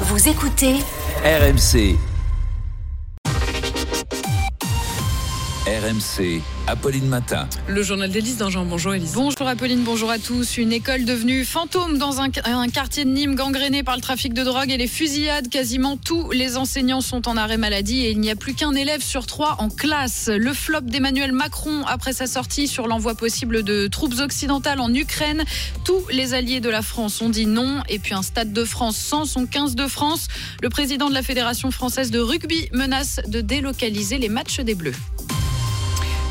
Vous écoutez RMC. RMC, Apolline Matin. Le journal d'Élise Jean. Bonjour Élise. Bonjour Apolline, bonjour à tous. Une école devenue fantôme dans un, un, quartier de Nîmes gangréné par le trafic de drogue et les fusillades. Quasiment tous les enseignants sont en arrêt maladie et il n'y a plus qu'un élève sur trois en classe. Le flop d'Emmanuel Macron après sa sortie sur l'envoi possible de troupes occidentales en Ukraine. Tous les alliés de la France ont dit non. Et puis un stade de France sans son 15 de France. Le président de la Fédération française de rugby menace de délocaliser les matchs des Bleus.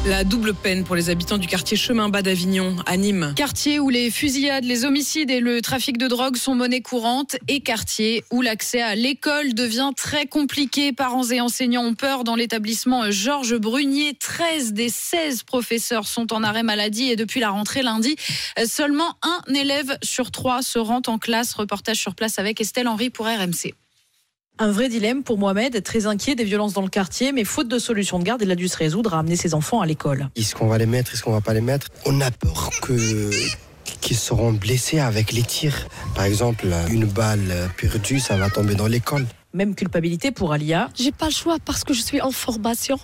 La double peine pour les habitants du quartier Chemin Bas d'Avignon, à Nîmes. Quartier où les fusillades, les homicides et le trafic de drogue sont monnaie courante et quartier où l'accès à l'école devient très compliqué. Parents et enseignants ont peur dans l'établissement Georges Brunier. 13 des 16 professeurs sont en arrêt maladie et depuis la rentrée lundi, seulement un élève sur trois se rend en classe. Reportage sur place avec Estelle Henry pour RMC. Un vrai dilemme pour Mohamed, très inquiet des violences dans le quartier, mais faute de solution de garde, il a dû se résoudre à amener ses enfants à l'école. Est-ce qu'on va les mettre, est-ce qu'on va pas les mettre? On a peur que qu'ils seront blessés avec les tirs. Par exemple, une balle perdue, ça va tomber dans l'école. Même culpabilité pour Alia. J'ai pas le choix parce que je suis en formation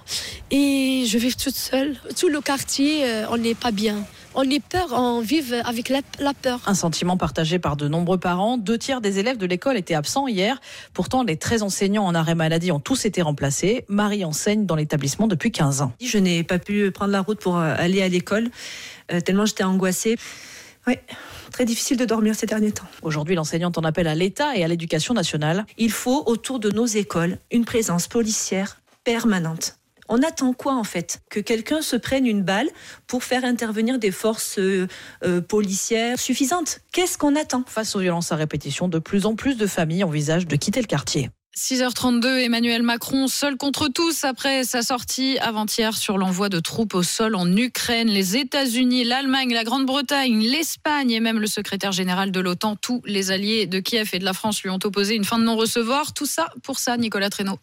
et je vis toute seule. Tout le quartier, on n'est pas bien on est peur, on vit avec la, la, peur. Un sentiment partagé par de nombreux parents. Deux tiers des élèves de l'école étaient absents hier. Pourtant, les 13 enseignants en arrêt maladie ont tous été remplacés. Marie enseigne dans l'établissement depuis 15 ans. Je n'ai pas pu prendre la route pour aller à l'école, euh, tellement j'étais angoissée. Oui, très difficile de dormir ces derniers temps. Aujourd'hui, l'enseignante en appelle à l'État et à l'éducation nationale. Il faut, autour de nos écoles, une présence policière permanente. On attend quoi en fait? Que quelqu'un se prenne une balle pour faire intervenir des forces euh, euh, policières suffisantes Qu'est-ce qu'on attend? Face aux violences à répétition, de plus en plus de familles envisagent de quitter le quartier. 6h32, Emmanuel Macron seul contre tous après sa sortie avant-hier sur l'envoi de troupes au sol en Ukraine. Les États-Unis, l'Allemagne, la Grande-Bretagne, l'Espagne et même le secrétaire général de l'OTAN, tous les alliés de Kiev et de la France lui ont opposé une fin de non-recevoir. Tout ça pour ça, Nicolas Traîneau.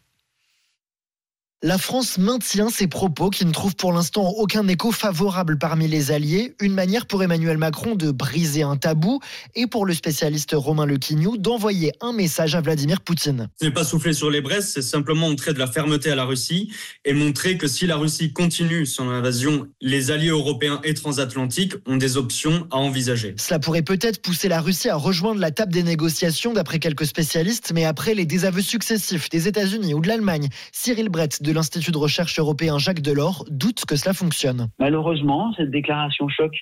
La France maintient ses propos qui ne trouvent pour l'instant aucun écho favorable parmi les alliés, une manière pour Emmanuel Macron de briser un tabou et pour le spécialiste Romain Lequignou d'envoyer un message à Vladimir Poutine. Ce n'est pas souffler sur les braises, c'est simplement montrer de la fermeté à la Russie et montrer que si la Russie continue son invasion, les alliés européens et transatlantiques ont des options à envisager. Cela pourrait peut-être pousser la Russie à rejoindre la table des négociations d'après quelques spécialistes, mais après les désaveux successifs des États-Unis ou de l'Allemagne, Cyril Brett de l'Institut de recherche européen Jacques Delors doute que cela fonctionne. Malheureusement, cette déclaration choc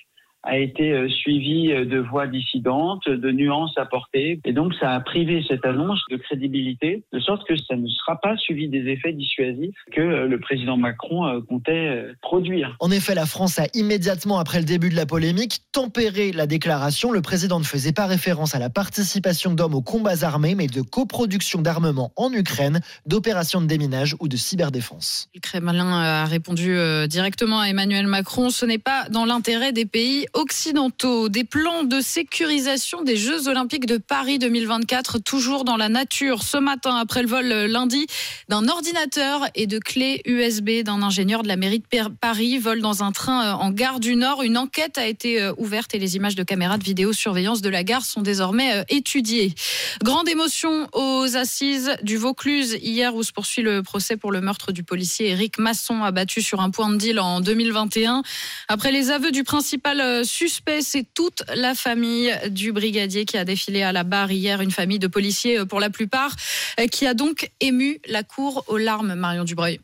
a été suivie de voix dissidentes, de nuances apportées. Et donc, ça a privé cette annonce de crédibilité, de sorte que ça ne sera pas suivi des effets dissuasifs que le président Macron comptait produire. En effet, la France a immédiatement, après le début de la polémique, tempéré la déclaration. Le président ne faisait pas référence à la participation d'hommes aux combats armés, mais de coproduction d'armement en Ukraine, d'opérations de déminage ou de cyberdéfense. Le Kremlin a répondu directement à Emmanuel Macron. Ce n'est pas dans l'intérêt des pays occidentaux, des plans de sécurisation des Jeux Olympiques de Paris 2024, toujours dans la nature. Ce matin, après le vol lundi d'un ordinateur et de clés USB d'un ingénieur de la mairie de Paris, vol dans un train en gare du Nord. Une enquête a été ouverte et les images de caméras de vidéosurveillance de la gare sont désormais étudiées. Grande émotion aux assises du Vaucluse hier où se poursuit le procès pour le meurtre du policier Éric Masson abattu sur un point de deal en 2021. Après les aveux du principal suspect, c'est toute la famille du brigadier qui a défilé à la barre hier, une famille de policiers pour la plupart, qui a donc ému la cour aux larmes, Marion Dubreuil.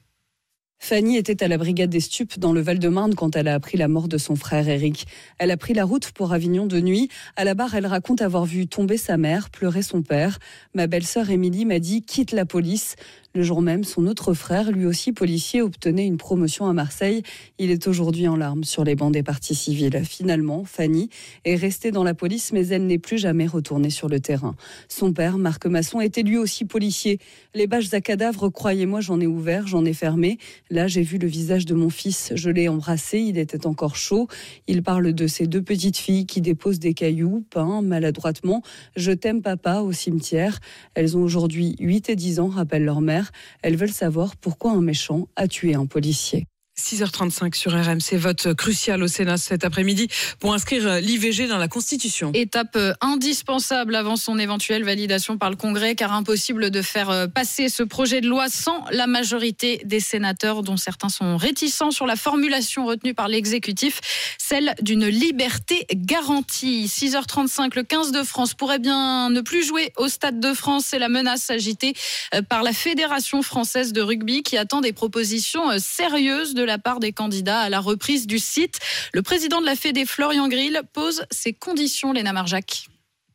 Fanny était à la brigade des stupes dans le Val-de-Marne quand elle a appris la mort de son frère Eric. Elle a pris la route pour Avignon de nuit. À la barre, elle raconte avoir vu tomber sa mère, pleurer son père. Ma belle-sœur Émilie m'a dit quitte la police. Le jour même, son autre frère, lui aussi policier, obtenait une promotion à Marseille. Il est aujourd'hui en larmes sur les bancs des partis civils. Finalement, Fanny est restée dans la police, mais elle n'est plus jamais retournée sur le terrain. Son père, Marc Masson, était lui aussi policier. Les bâches à cadavres, croyez-moi, j'en ai ouvert, j'en ai fermé. Là, j'ai vu le visage de mon fils. Je l'ai embrassé, il était encore chaud. Il parle de ses deux petites filles qui déposent des cailloux, peints maladroitement. Je t'aime, papa, au cimetière. Elles ont aujourd'hui 8 et 10 ans, rappelle leur mère. Elles veulent savoir pourquoi un méchant a tué un policier. 6h35 sur RMC, vote crucial au Sénat cet après-midi pour inscrire l'IVG dans la Constitution. Étape euh, indispensable avant son éventuelle validation par le Congrès, car impossible de faire euh, passer ce projet de loi sans la majorité des sénateurs, dont certains sont réticents sur la formulation retenue par l'exécutif, celle d'une liberté garantie. 6h35, le 15 de France pourrait bien ne plus jouer au Stade de France. C'est la menace agitée euh, par la Fédération française de rugby qui attend des propositions sérieuses de la part des candidats à la reprise du site. Le président de la Fédé, Florian Grill, pose ses conditions, Léna Marjac.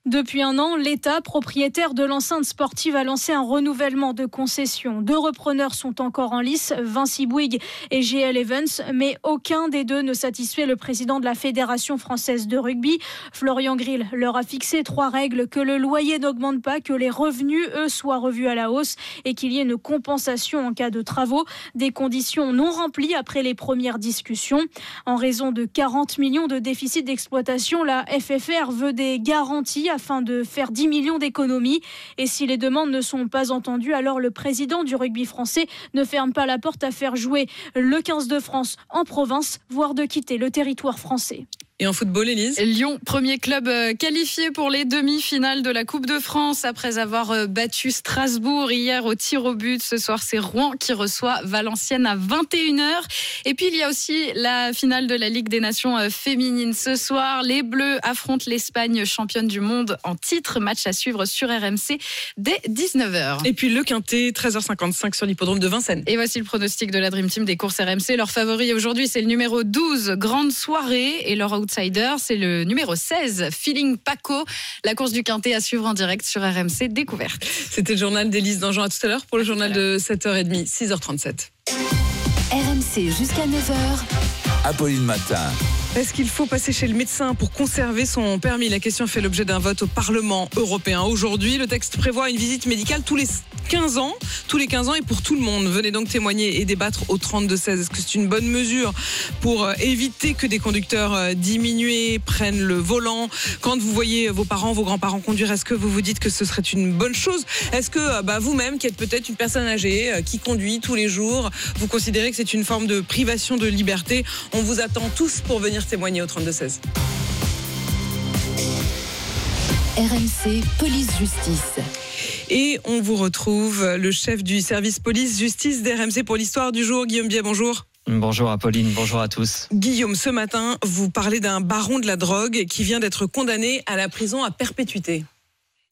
Depuis un an, l'État, propriétaire de l'enceinte sportive, a lancé un renouvellement de concession. Deux repreneurs sont encore en lice, Vinci Bouygues et GL Evans, mais aucun des deux ne satisfait le président de la Fédération française de rugby. Florian Grill leur a fixé trois règles que le loyer n'augmente pas, que les revenus, eux, soient revus à la hausse et qu'il y ait une compensation en cas de travaux. Des conditions non remplies après les premières discussions. En raison de 40 millions de déficit d'exploitation, la FFR veut des garanties afin de faire 10 millions d'économies. Et si les demandes ne sont pas entendues, alors le président du rugby français ne ferme pas la porte à faire jouer le 15 de France en province, voire de quitter le territoire français. Et en football, Elise Lyon, premier club euh, qualifié pour les demi-finales de la Coupe de France après avoir euh, battu Strasbourg hier au tir au but. Ce soir, c'est Rouen qui reçoit Valenciennes à 21h. Et puis, il y a aussi la finale de la Ligue des Nations euh, féminines. Ce soir, les Bleus affrontent l'Espagne, championne du monde en titre. Match à suivre sur RMC dès 19h. Et puis, le Quintet, 13h55 sur l'hippodrome de Vincennes. Et voici le pronostic de la Dream Team des courses RMC. Leur favori aujourd'hui, c'est le numéro 12, Grande Soirée. Et leur outsider, c'est le numéro 16, Feeling Paco. La course du Quintet à suivre en direct sur RMC Découverte. C'était le journal d'Élise Dangean à tout à l'heure pour le journal de 7h30, 6h37. RMC jusqu'à 9h. Apolline Matin. Est-ce qu'il faut passer chez le médecin pour conserver son permis? La question fait l'objet d'un vote au Parlement européen. Aujourd'hui, le texte prévoit une visite médicale tous les 15 ans, tous les 15 ans et pour tout le monde. Venez donc témoigner et débattre au 32-16. Est-ce que c'est une bonne mesure pour euh, éviter que des conducteurs euh, diminués prennent le volant? Quand vous voyez vos parents, vos grands-parents conduire, est-ce que vous vous dites que ce serait une bonne chose? Est-ce que euh, bah, vous-même, qui êtes peut-être une personne âgée, qui conduit tous les jours, vous considérez que c'est une forme de privation de liberté? On vous attend tous pour venir témoigner au 32-16. RMC Police Justice. Et on vous retrouve, le chef du service police-justice d'RMC pour l'histoire du jour, Guillaume Biet, bonjour. Bonjour Apolline, bonjour à tous. Guillaume, ce matin, vous parlez d'un baron de la drogue qui vient d'être condamné à la prison à perpétuité.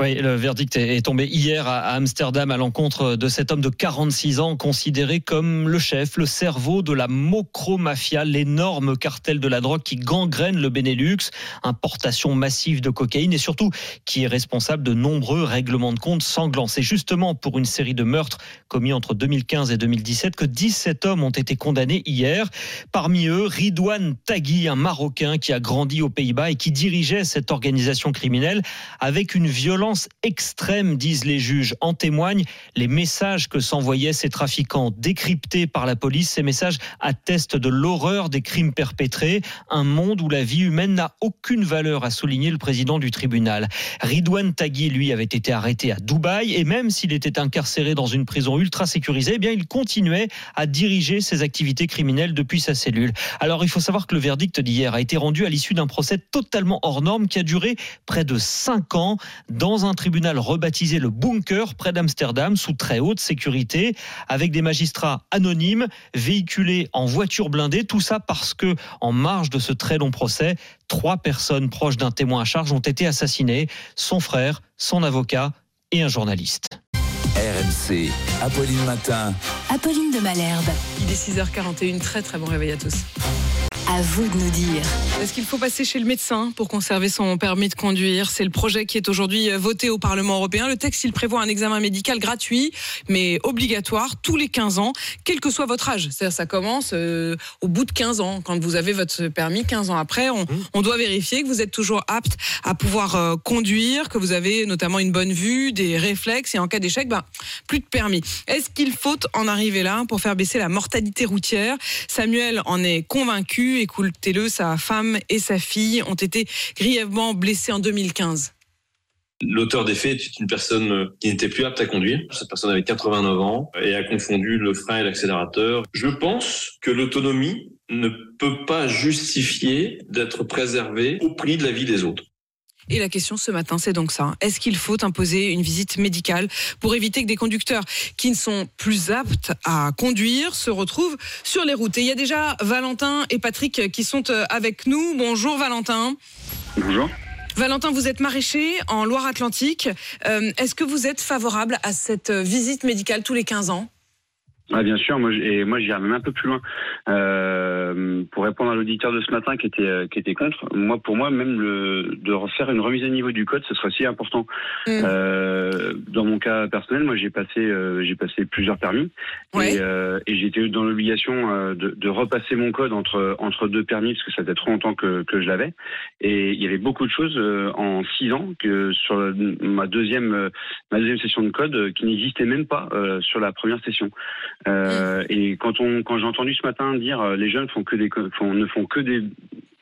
Oui, le verdict est tombé hier à Amsterdam à l'encontre de cet homme de 46 ans considéré comme le chef, le cerveau de la Mocro-Mafia, l'énorme cartel de la drogue qui gangrène le Benelux, importation massive de cocaïne et surtout qui est responsable de nombreux règlements de compte sanglants. C'est justement pour une série de meurtres commis entre 2015 et 2017 que 17 hommes ont été condamnés hier. Parmi eux, Ridouane Tagui, un Marocain qui a grandi aux Pays-Bas et qui dirigeait cette organisation criminelle avec une violence extrême, disent les juges. En témoignent les messages que s'envoyaient ces trafiquants décryptés par la police. Ces messages attestent de l'horreur des crimes perpétrés. Un monde où la vie humaine n'a aucune valeur, a souligné le président du tribunal. Ridouane Tagui, lui, avait été arrêté à Dubaï et même s'il était incarcéré dans une prison ultra sécurisée, eh bien, il continuait à diriger ses activités criminelles depuis sa cellule. Alors, il faut savoir que le verdict d'hier a été rendu à l'issue d'un procès totalement hors norme qui a duré près de cinq ans dans un tribunal rebaptisé le Bunker près d'Amsterdam sous très haute sécurité avec des magistrats anonymes véhiculés en voiture blindée tout ça parce que en marge de ce très long procès trois personnes proches d'un témoin à charge ont été assassinées son frère son avocat et un journaliste RMC, Apolline Matin. Apolline de Malherbe. Il est 6h41, très très bon réveil à tous. À vous de nous dire. Est-ce qu'il faut passer chez le médecin pour conserver son permis de conduire? C'est le projet qui est aujourd'hui voté au Parlement européen. Le texte, il prévoit un examen médical gratuit, mais obligatoire tous les 15 ans, quel que soit votre âge. C'est-à-dire ça commence euh, au bout de 15 ans. Quand vous avez votre permis, 15 ans après, on, on doit vérifier que vous êtes toujours apte à pouvoir euh, conduire, que vous avez notamment une bonne vue, des réflexes, et en cas d'échec, ben, plus de permis. Est-ce qu'il faut en arriver là pour faire baisser la mortalité routière? Samuel en est convaincu. Écoutez-le, sa femme et sa fille ont été grièvement blessées en 2015. L'auteur des faits est une personne qui n'était plus apte à conduire. Cette personne avait 89 ans et a confondu le frein et l'accélérateur. Je pense que l'autonomie ne peut pas justifier d'être préservée au prix de la vie des autres. Et la question ce matin, c'est donc ça. Est-ce qu'il faut imposer une visite médicale pour éviter que des conducteurs qui ne sont plus aptes à conduire se retrouvent sur les routes? Et il y a déjà Valentin et Patrick qui sont euh, avec nous. Bonjour Valentin. Bonjour. Valentin, vous êtes maraîcher en Loire-Atlantique. Euh, Est-ce que vous êtes favorable à cette visite médicale tous les 15 ans? Ah, bien sûr, moi, et moi j'irais même un peu plus loin. Euh, pour répondre à l'auditeur de ce matin qui était euh, qui était contre, moi pour moi même le, de refaire une remise à niveau du code, ce serait si important. Mm. Euh, dans mon cas personnel, moi j'ai passé euh, j'ai passé plusieurs permis Ouais. et, euh, et été dans l'obligation euh, de, de repasser mon code entre entre deux permis parce que ça faisait trop longtemps que, que je l'avais et il y avait beaucoup de choses euh, en six ans que sur la- ma deuxième euh, ma deuxième session de code qui n'existait même pas euh, sur la première session. Euh, Et quand on, quand j'ai entendu ce matin dire euh, les jeunes font que des, font, ne font que des,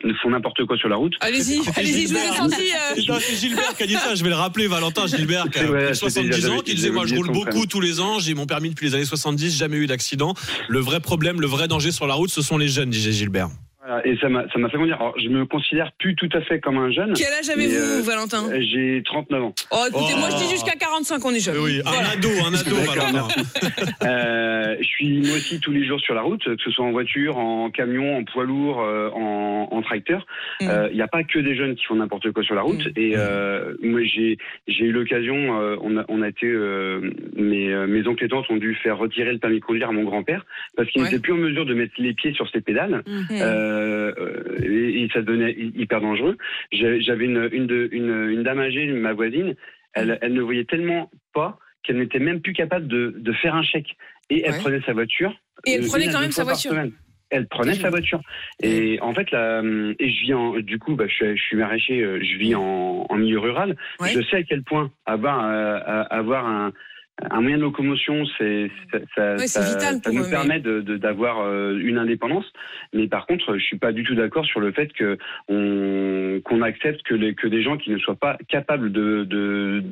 ne font n'importe quoi sur la route. Allez-y, allez-y, je vous ai senti. euh, C'est Gilbert qui a dit ça, je vais le rappeler, Valentin Gilbert qui a C'est vrai, 70 c'était- ans, qui disait moi je roule beaucoup tous les ans, j'ai mon permis depuis les années 70, jamais eu d'accident. Le vrai problème, le vrai danger sur la route, ce sont les jeunes, disait Gilbert. Voilà, et ça m'a, ça m'a fait dire. Alors, je me considère plus tout à fait comme un jeune. Quel âge avez-vous, euh, Valentin? J'ai 39 ans. Oh, écoutez, moi je dis jusqu'à 45, on est jeune. Oui, un ado, un ado, Valentin. Euh, je suis moi aussi tous les jours sur la route, que ce soit en voiture, en camion, en poids lourd, euh, en, en tracteur. Il Mm. n'y a pas que des jeunes qui font n'importe quoi sur la route. Et euh, moi, j'ai j'ai eu l'occasion, euh, on, a, on a été, euh, mes, euh, mes oncles et tantes ont dû faire retirer le permis de conduire à mon grand-père parce qu'il Ouais. n'était plus en mesure de mettre les pieds sur ses pédales. Mhm. Euh, et, et ça devenait hy- hyper dangereux. J'avais une, une, de- une, une dame âgée, ma voisine, elle, elle ne voyait tellement pas qu'elle n'était même plus capable de, de faire un chèque. Et elle Ouais. prenait sa voiture. Et elle euh, prenait quand même sa voiture. Elle prenait sa voiture. Et en fait, là, et je vis en, du coup, bah, je, suis, je suis maraîcher, euh, je vis en, en milieu rural. Ouais. Je sais à quel point avoir, euh, avoir un, un moyen de locomotion, c'est ça, ça, Ouais, c'est ça- vital ça pour nous eux, mais- permet de- de- d'avoir euh, une indépendance. Mais par contre, je suis pas du tout d'accord sur le fait que on qu'on accepte que les que des gens qui ne soient pas capables de de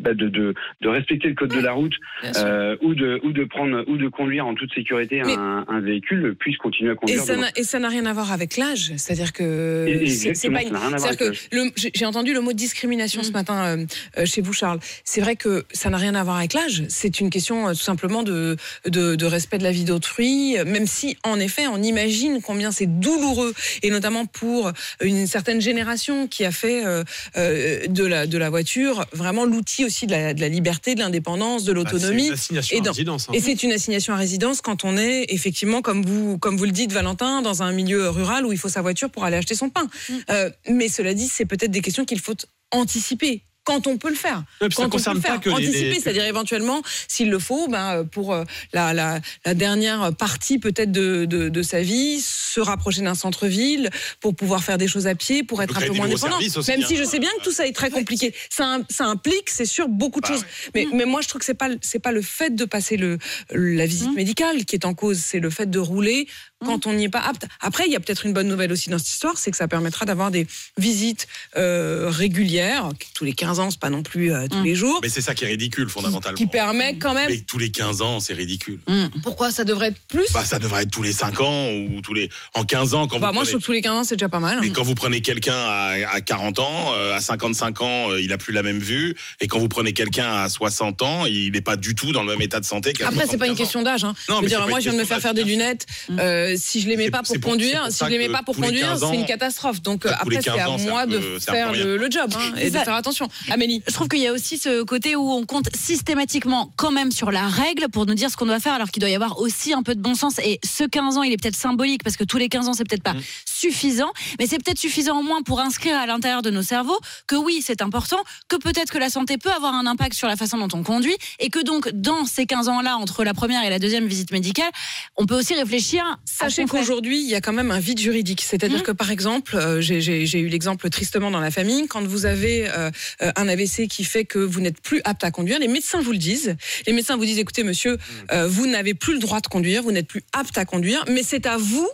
bah, de, de, de respecter le code de la route euh, ou de ou de prendre ou de conduire en toute sécurité Mais- un, un véhicule puissent continuer à conduire. et ça n'a rien à voir avec l'âge, c'est-à-dire que c'est- pas une- j'ai entendu le mot discrimination ce matin euh, euh, chez vous Charles. C'est vrai que ça n'a rien à voir avec l'âge, c'est une question euh, tout simplement de, de de respect de la vie d'autrui, même si en effet on imagine combien c'est douloureux et notamment pour une certaine génération qui a fait euh, euh, de la de la voiture vraiment l'outil aussi de la, de la liberté, de l'indépendance, de Bah, c'est l'autonomie. une assignation et à dans- résidence, hein. et c'est une assignation à résidence quand on est effectivement, comme vous, comme vous le dites, Valentin, dans un milieu rural où il faut sa voiture pour aller acheter son pain. Euh, mais cela dit, c'est peut-être des questions qu'il faut anticiper. Quand on peut le faire. Ça quand on peut le faire. que Anticiper, les- c'est-à-dire éventuellement, s'il le faut, ben, euh, pour euh, la, la, la dernière partie peut-être de, de, de sa vie, se rapprocher d'un centre-ville pour pouvoir faire des choses à pied, pour être un peu moins aussi, Même hein. si je sais bien que tout ça est très compliqué. Ça, im- ça implique, c'est sûr, beaucoup Bah de choses. Mais, mais moi, je trouve que c'est pas, c'est pas le fait de passer le, la visite médicale qui est en cause, c'est le fait de rouler quand on n'y est pas apte. Après, il y a peut-être une bonne nouvelle aussi dans cette histoire, c'est que ça permettra d'avoir des visites euh, régulières, tous les 15 ans, c'est pas non plus euh, tous les jours, Mais c'est ça qui est ridicule, fondamentalement. qui permet quand même. Mais tous les 15 ans, c'est ridicule. Pourquoi ça devrait être plus? Bah, ça devrait être tous les 5 ans ou tous les. En 15 ans, quand Bah, vous Moi, je prenez- trouve que tous les 15 ans, c'est déjà pas mal. Mais quand vous prenez quelqu'un à, à 40 ans, euh, à 55 ans, euh, il a plus la même vue. Et quand vous prenez quelqu'un à 60 ans, il n'est pas du tout dans le même état de santé qu'à Après, c'est pas une 75 ans. question d'âge. Hein. Non, je veux mais dire, moi, je viens de me faire faire des lunettes. Euh, euh, si je les mets C'est- pas pour conduire, pour si je les mets que pas pour conduire, 15 ans- c'est une catastrophe. Donc euh, après, c'est 15 à ans, moi un de faire le, le job hein, et de faire attention. Amélie. Je trouve qu'il y a aussi ce côté où on compte systématiquement quand même sur la règle pour nous dire ce qu'on doit faire, alors qu'il doit y avoir aussi un peu de bon sens. Et ce 15 ans, il est peut-être symbolique parce que tous les 15 ans, c'est peut-être pas suffisant, mais c'est peut-être suffisant au moins pour inscrire à l'intérieur de nos cerveaux que oui, c'est important, que peut-être que la santé peut avoir un impact sur la façon dont on conduit, et que donc dans ces 15 ans-là, entre la première et la deuxième visite médicale, on peut aussi réfléchir. À Sachez qu'aujourd'hui, il y a quand même un vide juridique. C'est-à-dire que, par exemple, euh, j'ai- j'ai j'ai eu l'exemple tristement dans la famille, quand vous avez euh, euh, un AVC qui fait que vous n'êtes plus apte à conduire, les médecins vous le disent. Les médecins vous disent, écoutez, monsieur, euh, vous n'avez plus le droit de conduire, vous n'êtes plus apte à conduire, mais c'est à vous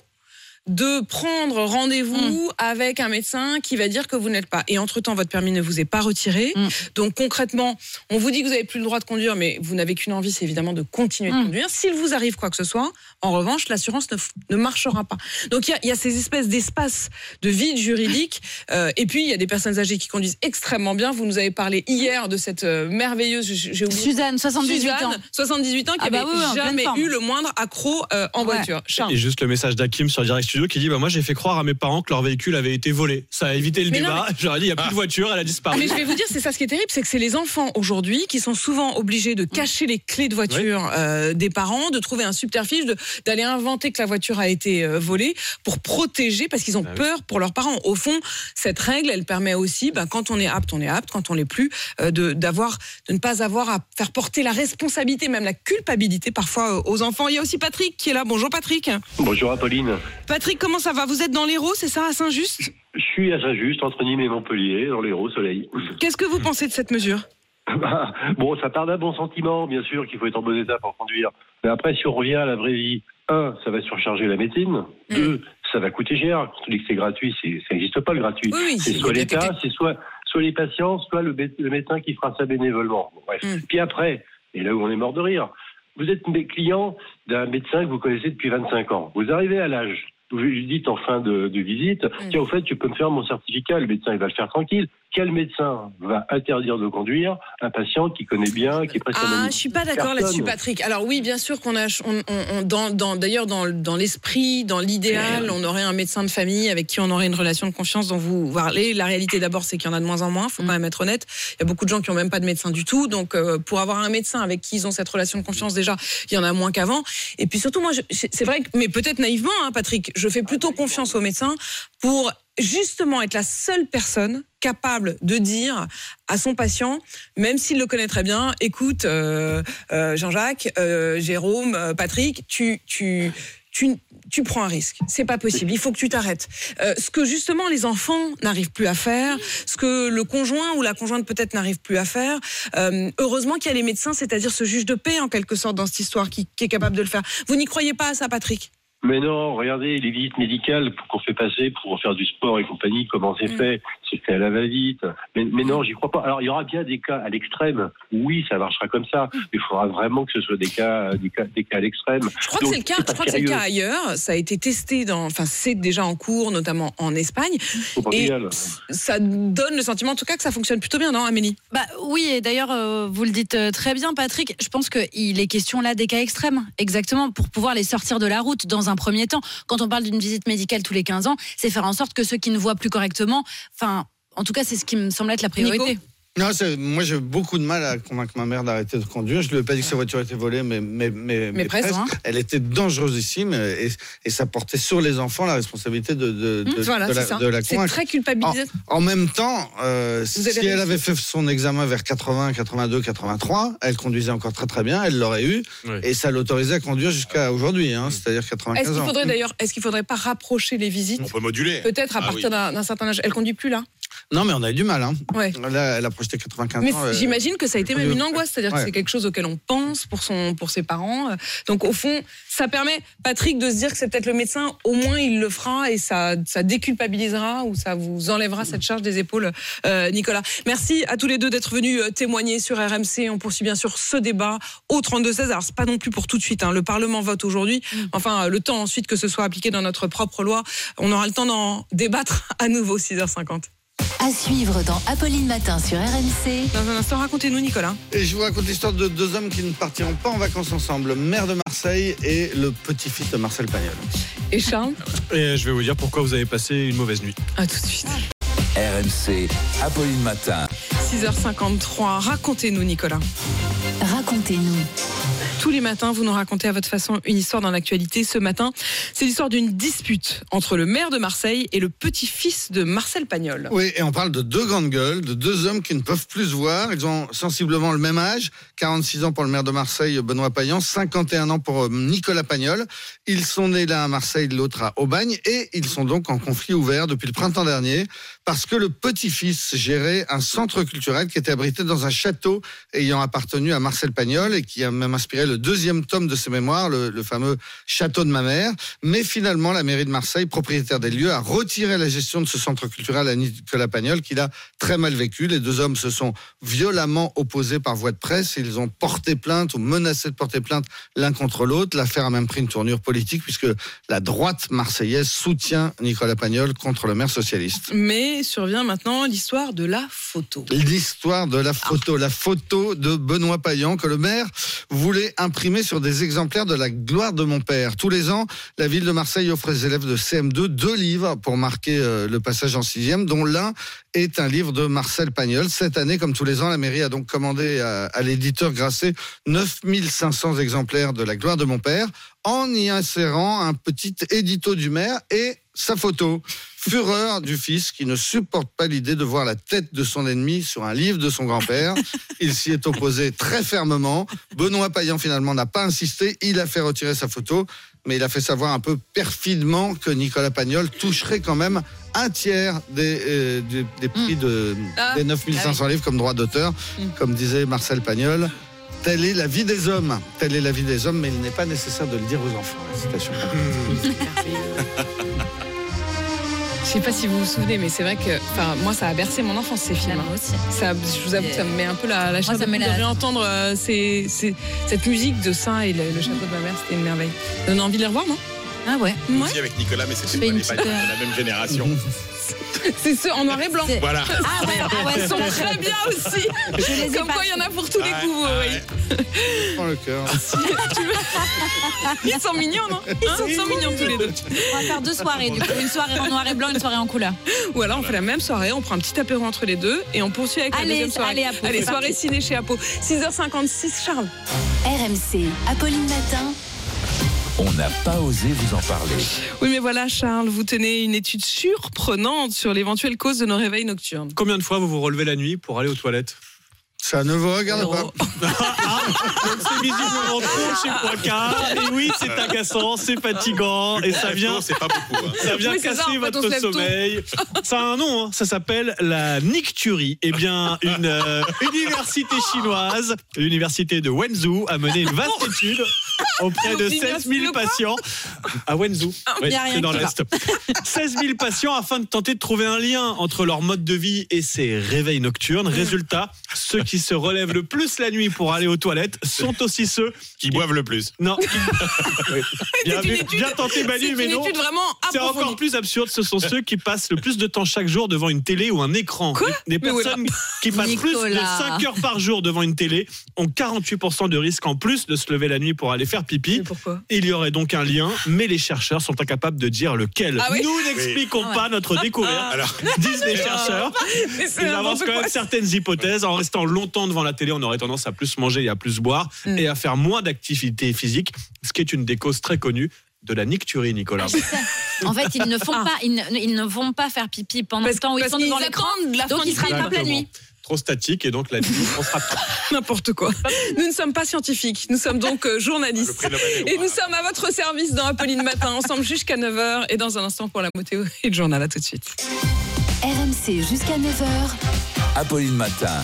de prendre rendez-vous avec un médecin qui va dire que vous n'êtes pas. Et entre-temps, votre permis ne vous est pas retiré. Donc concrètement, on vous dit que vous n'avez plus le droit de conduire, mais vous n'avez qu'une envie, c'est évidemment de continuer de conduire. S'il vous arrive quoi que ce soit, en revanche, l'assurance ne, ne marchera pas. Donc il y a, il y a ces espèces d'espaces de vide juridique. Euh, et puis il y a des personnes âgées qui conduisent extrêmement bien. Vous nous avez parlé hier de cette euh, merveilleuse, j'ai oublié. Suzanne, 78 Suzanne, ans. 78 ans, qui Ah bah oui, jamais eu le moindre accro euh, en voiture. Charles. Et juste le message d'Hakim sur Direct Studio qui dit bah, Moi, j'ai fait croire à mes parents que leur véhicule avait été volé. Ça a évité le Mais débat. mais- J'aurais dit Il n'y a plus de voiture, elle a disparu. Mais je vais vous dire, c'est ça ce qui est terrible, c'est que c'est les enfants aujourd'hui qui sont souvent obligés de cacher les clés de voiture euh, des parents, de trouver un subterfuge, d'aller inventer que la voiture a été euh, volée pour protéger, parce qu'ils ont peur pour leurs parents. Au fond, cette règle, elle permet aussi, ben, quand on est apte, on est apte, quand on l'est plus, euh, de, d'avoir, de ne pas avoir à faire porter la responsabilité, même la culpabilité parfois aux enfants. Il y a aussi Patrick qui est là. Bonjour Patrick. Bonjour Apolline. Patrick, comment ça va? Vous êtes dans l'Hérault, c'est ça, à Saint-Just? Je suis à Saint-Just, entre Nîmes et Montpellier, dans l'Hérault soleil. Qu'est-ce que vous pensez de cette mesure? Bon, ça part d'un bon sentiment, bien sûr, qu'il faut être en bon état pour conduire. Mais après, si on revient à la vraie vie, un, ça va surcharger la médecine. Mm. Deux, ça va coûter cher. Quand on dit que c'est gratuit, c'est- ça n'existe pas le gratuit. Oui, oui, c'est soit l'État, c'est soit, soit les patients, soit le, mé- le médecin qui fera ça bénévolement. Bon, bref. Mm. Puis après, et là où on est mort de rire, vous êtes des clients d'un médecin que vous connaissez depuis 25 ans. Vous arrivez à l'âge. Vous lui dites en fin de, de visite, Mm. tiens, au fait, tu peux me faire mon certificat. Le médecin, il va le faire tranquille. Quel médecin va interdire de conduire un patient qui connaît bien, qui est presque Ah, je suis pas d'accord là-dessus, Patrick. Alors oui, bien sûr qu'on a, on, on- on- dans, dans- d'ailleurs dans, dans l'esprit, dans l'idéal, on aurait un médecin de famille avec qui on aurait une relation de confiance dont vous parlez. La réalité d'abord, c'est qu'il y en a de moins en moins. Faut quand même être honnête. Il y a beaucoup de gens qui ont même pas de médecin du tout. Donc euh, pour avoir un médecin avec qui ils ont cette relation de confiance déjà, il y en a moins qu'avant. Et puis surtout, moi, je- c'est vrai que, mais peut-être naïvement, hein, Patrick, je fais plutôt confiance aux médecins pour justement être la seule personne capable de dire à son patient, même s'il le connaît très bien, écoute, euh, euh, Jean-Jacques, euh, Jérôme, Patrick, tu, tu, tu, tu prends un risque. C'est pas possible. Il faut que tu t'arrêtes. Ce que justement les enfants n'arrivent plus à faire, ce que le conjoint ou la conjointe peut-être n'arrive plus à faire. heureusement qu'il y a les médecins, c'est-à-dire ce juge de paix en quelque sorte dans cette histoire qui, qui est capable de le faire. Vous n'y croyez pas à ça, Patrick? Mais non, regardez, les visites médicales qu'on fait passer pour faire du sport et compagnie, comment c'est fait C'est fait à la va-vite. Mais, mais non, j'y crois pas. Alors, il y aura bien des cas à l'extrême. Oui, ça marchera comme ça. Mais il faudra vraiment que ce soit des cas, des cas, des cas à l'extrême. Je crois que c'est le cas. Je crois que c'est le cas ailleurs. Ça a été testé dans, enfin, c'est déjà en cours, notamment en Espagne. Au Portugal. Et ça donne le sentiment, en tout cas, que ça fonctionne plutôt bien, non, Amélie? Bah oui, et d'ailleurs, euh, vous le dites euh, très bien, Patrick. Je pense qu'il est question là des cas extrêmes, exactement, pour pouvoir les sortir de la route dans un premier temps. Quand on parle d'une visite médicale tous les 15 ans, c'est faire en sorte que ceux qui ne voient plus correctement, enfin, en tout cas, c'est ce qui me semble être la priorité. Non, moi j'ai beaucoup de mal à convaincre ma mère d'arrêter de conduire. Je lui ai pas dit que sa voiture était volée, mais mais mais, mais presque, hein. Elle était dangerosissime et, et ça portait sur les enfants la responsabilité de de, de, Mmh, voilà, de la, de la C'est très culpabilisant. En, en même temps, euh, si elle avait fait son examen vers 80, 82, 83, elle conduisait encore très très bien, elle l'aurait eu et ça l'autorisait à conduire jusqu'à aujourd'hui, hein, c'est-à-dire 95 Est-ce qu'il ans. faudrait d'ailleurs, est-ce qu'il faudrait pas rapprocher les visites On peut moduler. Peut-être à Ah partir oui. d'un certain âge? Elle conduit plus là? Non, mais on a eu du mal. Hein. Ouais. Là, elle a projeté 95 Mais ans. euh, j'imagine que ça a été même une angoisse, c'est-à-dire que c'est quelque chose auquel on pense pour son, pour ses parents. Donc au fond, ça permet Patrick de se dire que c'est peut-être le médecin. Au moins, il le fera et ça, ça déculpabilisera ou ça vous enlèvera cette charge des épaules, euh, Nicolas. Merci à tous les deux d'être venus euh, témoigner sur RMC. On poursuit bien sûr ce débat au 32 16. Alors c'est pas non plus pour tout de suite. hein. Le Parlement vote aujourd'hui. Enfin, euh, le temps ensuite que ce soit appliqué dans notre propre loi, on aura le temps d'en débattre à nouveau 6h50. À suivre dans Apolline Matin sur RMC. Dans un instant, racontez-nous, Nicolas. Et je vous raconte l'histoire de deux hommes qui ne partiront pas en vacances ensemble, maire de Marseille et le petit-fils de Marcel Pagnol. Et Charles? Et je vais vous dire pourquoi vous avez passé une mauvaise nuit. À tout de suite. RMC, Apolline Matin. 6h53. Racontez-nous, Nicolas. Racontez-nous. Tous les matins, vous nous racontez à votre façon une histoire dans l'actualité. Ce matin, c'est l'histoire d'une dispute entre le maire de Marseille et le petit-fils de Marcel Pagnol. Oui, et on parle de deux grandes gueules, de deux hommes qui ne peuvent plus se voir. Ils ont sensiblement le même âge, 46 ans pour le maire de Marseille, Benoît Payan, 51 ans pour euh, Nicolas Pagnol. Ils sont nés l'un à Marseille, l'autre à Aubagne, et ils sont donc en conflit ouvert depuis le printemps dernier, parce que le petit-fils gérait un centre culturel qui était abrité dans un château ayant appartenu à Marcel Pagnol et qui a même inspiré le deuxième tome de ses mémoires, le, fameux Château de ma mère. Mais finalement, la mairie de Marseille, propriétaire des lieux, a retiré la gestion de ce centre culturel à Nicolas Pagnol, qu'il a très mal vécu. Les deux hommes se sont violemment opposés par voie de presse. Ils ont porté plainte ou menacé de porter plainte l'un contre l'autre. L'affaire a même pris une tournure politique puisque la droite marseillaise soutient Nicolas Pagnol contre le maire socialiste. Mais survient maintenant l'histoire de la photo. L'histoire de la photo, la photo de Benoît Payan que le maire voulait imprimer sur des exemplaires de la gloire de mon père. Tous les ans, la ville de Marseille offre aux élèves de CM2 deux livres pour marquer euh, le passage en sixième, dont l'un est un livre de Marcel Pagnol. Cette année, comme tous les ans, la mairie a donc commandé à, l'éditeur Grasset 9500 exemplaires de la gloire de mon père en y insérant un petit édito du maire et sa photo. Fureur du fils qui ne supporte pas l'idée de voir la tête de son ennemi sur un livre de son grand-père. Il s'y est opposé très fermement. Benoît Payan finalement n'a pas insisté. Il a fait retirer sa photo, mais il a fait savoir un peu perfidement que Nicolas Pagnol toucherait quand même un tiers des, euh, des, des prix de, Ah. des 9500 livres comme droit d'auteur, comme disait Marcel Pagnol. Telle est la vie des hommes. Telle est la vie des hommes, mais il n'est pas nécessaire de le dire aux enfants. La citation. sais pas si vous vous souvenez, mais c'est vrai que, enfin, moi, ça a bercé mon enfance ces films. Moi aussi. Ça, je vous avoue ça me met un peu la, la chair ça de réentendre euh, ces- ces- cette musique de ça et le, le château de ma mère, c'était une merveille. Ça donne envie de les revoir, non? Ah ouais. Ouais. Aussi avec Nicolas, mais c'était pas, pas petite, de la même génération. C'est ceux en noir et blanc. Voilà. Ah ouais, ah ouais, Ils sont très bien aussi. Je les ai Comme pas quoi, il y en a pour tous les goûts. ouais. oui. Dans le cœur. Ils sont mignons, non Ils sont, sont mignons tous les deux. On va faire deux soirées, du coup. Une soirée en noir et blanc, une soirée en couleur. Ou alors on fait la même soirée, on prend un petit apéro entre les deux et on poursuit avec Allez, la deuxième soirée. allez, Apo, c'est soirée parti. ciné chez Apo. 6h56, Charles. RMC, Apolline Matin. On n'a pas osé vous en parler. Oui, mais voilà, Charles, vous tenez une étude surprenante sur l'éventuelle cause de nos réveils nocturnes. Combien de fois vous vous relevez la nuit pour aller aux toilettes? Ça ne vous regarde pas. Oh. Donc c'est visiblement trop chez Poicard. Et oui, c'est agaçant, c'est fatigant. Et ça vient, C'est pas beaucoup. hein. ça vient Oui, casser ça, en fait, on votre sommeil. Ça a un nom, hein, ça s'appelle la nicturie. Eh bien, une euh, université chinoise, l'université de Wenzhou, a mené une vaste étude auprès de 16 000 patients à Wenzhou. Oui, y a rien c'est dans l'Est. 16 000 patients afin de tenter de trouver un lien entre leur mode de vie et ces réveils nocturnes. Résultat, ceux qui se relèvent le plus la nuit pour aller aux toilettes sont aussi ceux Qui boivent le plus. non. Bien, C'est une vu- étude- bien tenté Manu, mais une non. C'est encore plus absurde. Ce sont ceux qui passent le plus de temps chaque jour devant une télé ou un écran. Quoi Des personnes qui passent plus de Nicolas. 5 heures par jour devant une télé ont 48% de risque en plus de se lever la nuit pour aller faire pipi. Il y aurait donc un lien, mais les chercheurs sont incapables de dire lequel. Ah oui Nous n'expliquons pas notre découverte, Alors, disent les chercheurs. Ils avancent quand même certaines hypothèses. En restant longtemps devant la télé, on aurait tendance à plus manger et à plus boire Mm. et à faire moins d'activité physique, ce qui est une des causes très connues de la nicturie, Nicolas. En fait, ils ne font pas, ils ne, ils ne vont pas faire pipi pendant Parce- le temps où ils sont devant l'écran. Donc ils se rattrapent la nuit. Trop statique et donc la nuit, on se rattrape. N'importe quoi. Nous ne sommes pas scientifiques, nous sommes donc euh, journalistes. Et nous sommes à votre service dans Apolline Matin, ensemble jusqu'à 9h et dans un instant pour la météo et le journal. À tout de suite. RMC jusqu'à 9h. Apolline Matin.